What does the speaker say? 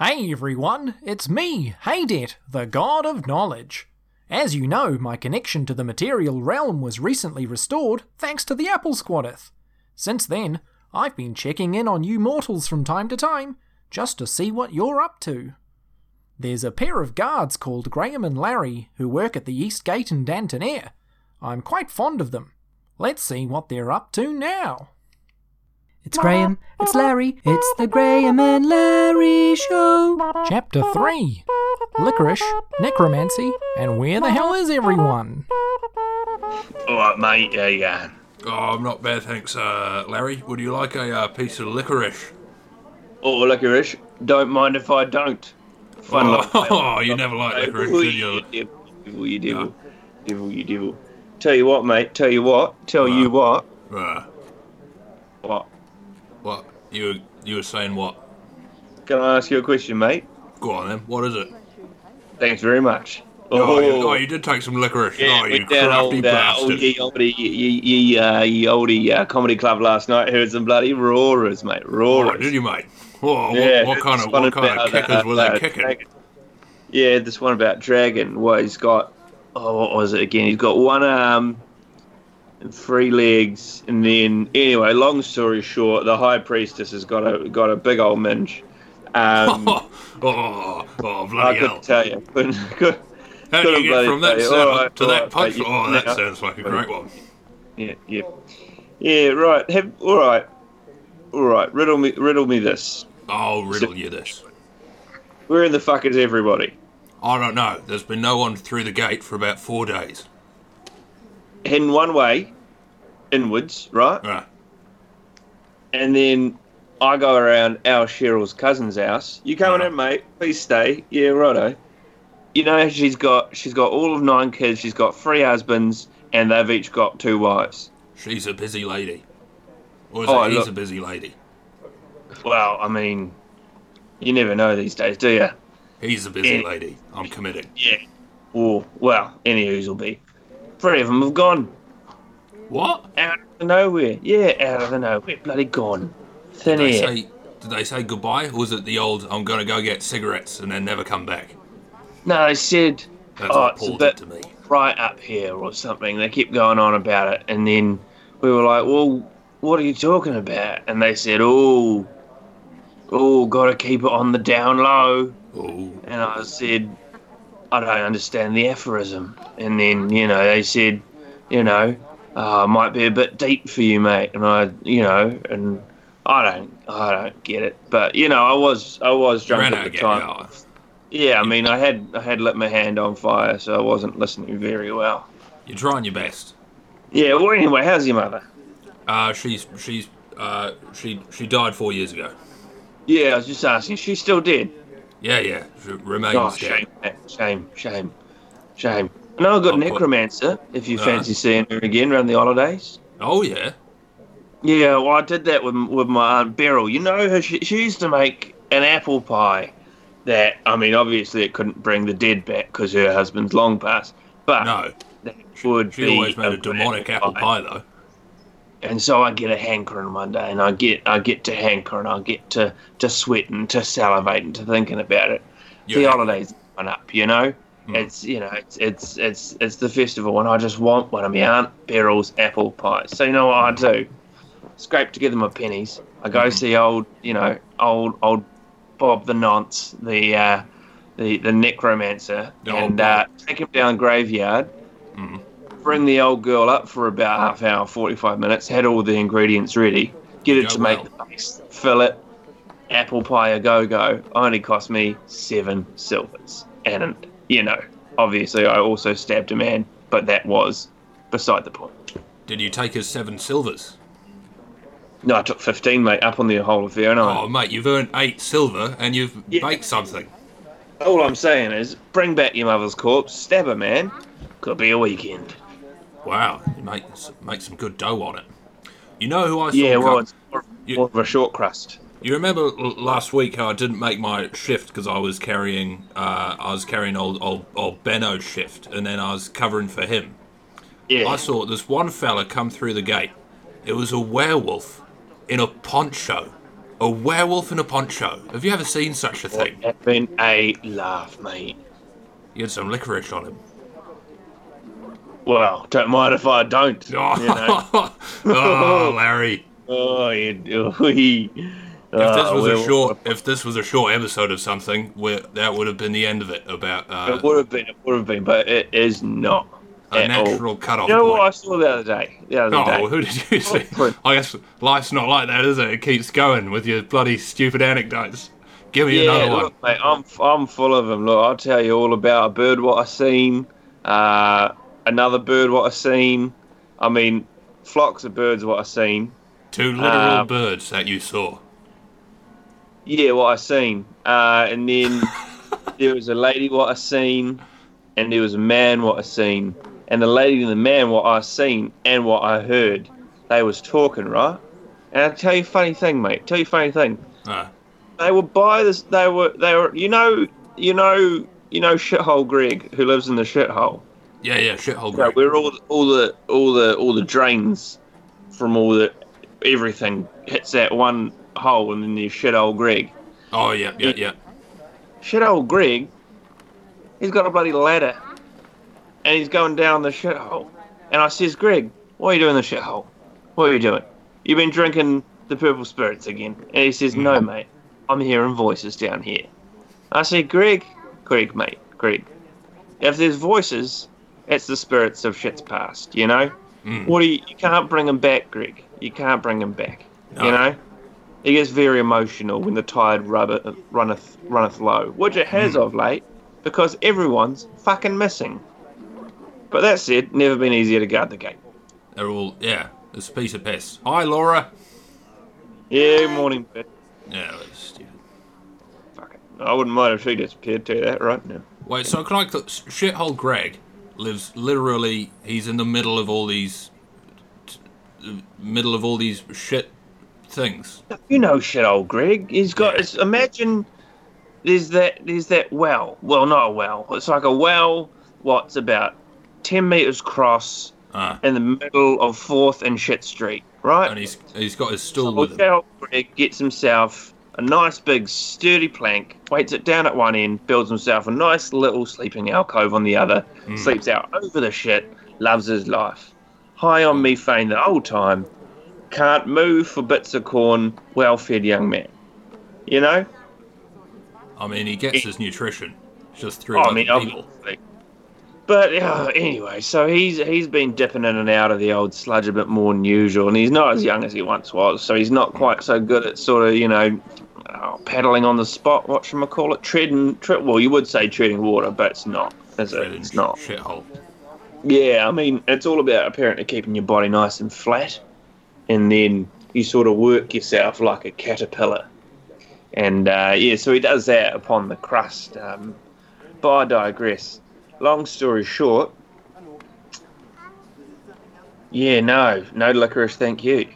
Hey everyone, it's me, Haydet, the God of Knowledge. As you know, my connection to the material realm was recently restored thanks to the Apple Squadeth. Since then, I've been checking in on you mortals from time to time, just to see what you're up to. There's a pair of guards called Graham and Larry who work at the East Gate in Dantonair. I'm quite fond of them. Let's see what they're up to now. It's Graham, it's Larry, it's the Graham and Larry show. Chapter 3 Licorice, Necromancy, and Where the Hell is Everyone? Alright, mate, yeah, yeah. Oh, I'm not bad, thanks, uh, Larry. Would you like a uh, piece of licorice? Oh, licorice. Don't mind if I don't. Fun Oh, life, mate. you never like licorice, Ooh, did you you? devil, devil, you devil. Devil, you devil. Tell you what, mate. Tell you what. Tell you what. Uh, What? What? You you were saying what? Can I ask you a question, mate? Go on then. What is it? Thanks very much. Oh, you, oh, you did take some licorice. Yeah, oh, you crafty old, uh, old ye oldie, ye, ye, uh, ye oldie uh, comedy club last night. Heard some bloody roarers, mate. oh, Roarers. did you, mate? Oh, Yeah, what kind of what kind of kickers uh, were they kicking? Dragon. Yeah, this one about Dragon. What he's got? Oh, what was it again? He's got one arm, and three legs, and then anyway. Long story short, the High Priestess has got a got a big old minge. Um, oh, oh, oh, I bloody hell! couldn't tell you. Couldn't, could, How do you get from that sound right, to all that right, punch? Oh, that sounds like a great one. Yeah, yeah, yeah. Right. Have, all right, all right. Riddle me, riddle me this. I'll riddle you this. Where in the fuck is everybody? I don't know. There's been no one through the gate for about four days. Heading one way, inwards, right? Right. And then I go around our Cheryl's cousin's house. You coming Yeah. in, mate? Please stay. Yeah, righto. You know she's got she's got all of nine kids. She's got three husbands, and they've each got two wives. She's a busy lady. Or is Oh, it he's look. a busy lady? Well, I mean, you never know these days, do you? He's a busy lady. I'm committing. Yeah. Or well, any who's will be. Three of them have gone What? out of nowhere. Yeah, out of the nowhere. Bloody gone. Thin Did they air. say did they say goodbye? Or was it the old I'm gonna go get cigarettes and then never come back? No, they said That's Oh, what it's a Paul bit- to me. right up here or something. They kept going on about it, and then we were like, "Well, what are you talking about?" And they said, "Oh, oh, got to keep it on the down low." Oh. And I said, "I don't understand the aphorism." And then you know they said, "You know, uh, might be a bit deep for you, mate." And I, you know, and I don't, I don't get it. But you know, I was, I was drunk at the time. Oh, Yeah, I mean, I had, I had lit my hand on fire, so I wasn't listening very well. You're trying your best. Yeah, well, anyway, how's your mother? Uh, she's she's uh she she died four years ago. Yeah, I was just asking. She's still dead. Yeah, yeah. She remains Oh, dead. shame, shame, shame, shame. I know I've got Oh, Necromancer, if you fancy seeing her again around the holidays. Oh yeah. Yeah, well, I did that with, with my Aunt Beryl. You know her, she, she used to make an apple pie that, I mean, obviously it couldn't bring the dead back because her husband's long past, but No. that would She be always made a good demonic apple pie though. and so I get a hankering one day, and I get I get to hanker, and I get to to sweating, to salivating, to thinking about it. The holidays coming up, you know. Mm. It's you know it's it's it's it's the festival, and I just want one of my aunt Beryl's apple pies. So you know what I do? Scrape together my pennies. I go Mhm. see old you know old old Bob the nonce, the uh, the the necromancer, and uh, take him down graveyard Mhm. bring the old girl up for about half hour, 45 minutes, had all the ingredients ready, get it to make the base, fill it, apple pie a go go, only cost me seven silvers. And, you know, obviously I also stabbed a man, but that was beside the point. Did you take his seven silvers? No, I took 15, mate, up on the whole affair, and I. Oh mate, you've earned eight silver and you've Yeah. baked something. All I'm saying is, bring back your mother's corpse, stab a man, could be a weekend. Wow, you make make some good dough on it. You know who I saw? Yeah, well, come- it's more, You- more of a short crust. You remember last week how I didn't make my shift because I was carrying uh, I was carrying old, old old Benno's shift, and then I was covering for him. Yeah. I saw this one fella come through the gate. It was a werewolf in a poncho. A werewolf in a poncho. Have you ever seen such a thing? It's been a laugh, mate. You had some licorice on him. Well, don't mind if I don't. you know. oh, Larry. Oh, you, If this uh, was uh, a short, if this was a short episode of something, that would have been the end of it. About uh, it would have been, it would have been, but it is not a natural all. cutoff. You know point. what I saw the other day? The other oh, day. who did you see? I guess life's not like that, is it? It keeps going with your bloody stupid anecdotes. Give me yeah, another look, one. Mate, I'm I'm full of them. Look, I'll tell you all about a bird what I seen, uh, another bird what I seen. I mean, flocks of birds what I seen. Two literal um, birds that you saw. Yeah, what I seen. Uh, and then there was a lady what I seen, and there was a man what I seen, and the lady and the man what I seen and what I heard. They was talking right. And I tell you a funny thing, mate. Tell you a funny thing. Uh. They were by this. They were. They were. You know. You know. You know. Shithole Greg, who lives in the shithole. Yeah, yeah. Shithole Greg. So we're all all the all the all the drains from all the everything hits that one hole and there's shit old Greg. Oh, yeah, yeah, yeah. Shit old Greg, he's got a bloody ladder and he's going down the shithole. And I says, Greg, what are you doing in the shithole? What are you doing? You've been drinking the purple spirits again. And he says, No, mm-hmm. mate, I'm hearing voices down here. I say, Greg, Greg, mate, Greg, if there's voices, it's the spirits of shit's past, you know? Mm. What do you, you can't bring them back, Greg. You can't bring them back, no. you know? He gets very emotional when the tide runneth, runneth, runneth low, which it has hmm. of late, because everyone's fucking missing. But that said, never been easier to guard the gate. They're all, yeah, it's a piece of piss. Hi, Laura. Yeah, morning, Pat. Yeah, that's stupid. Fuck it. I wouldn't mind if she disappeared, to that right now. Wait, so can I. Cl- shithole Greg lives literally, he's in the middle of all these. T- middle of all these shit things. You know shit, old Greg. He's got. Yeah. Imagine there's that there's that well. Well, not a well. It's like a well. What's about ten meters cross ah. in the middle of Fourth and Shit Street, right? And he's he's got his stool so with him. Greg gets himself a nice big sturdy plank, weights it down at one end, builds himself a nice little sleeping alcove on the other, mm. sleeps out over the shit, loves his life. High on methane the whole time, can't move for bits of corn, well fed young man. You know? I mean, he gets his nutrition just through oh, I mean, people. Obviously. But uh, anyway, so he's he's been dipping in and out of the old sludge a bit more than usual, and he's not as young as he once was, so he's not quite so good at sort of you know oh, paddling on the spot. What shall I call it? Treading, tre- well, you would say treading water, but it's not. Is it? It's not shithole. Yeah, I mean, it's all about apparently keeping your body nice and flat and then you sort of work yourself like a caterpillar. And uh, yeah, so he does that upon the crust. Um, but I digress. Long story short, yeah, no, no licorice, thank you.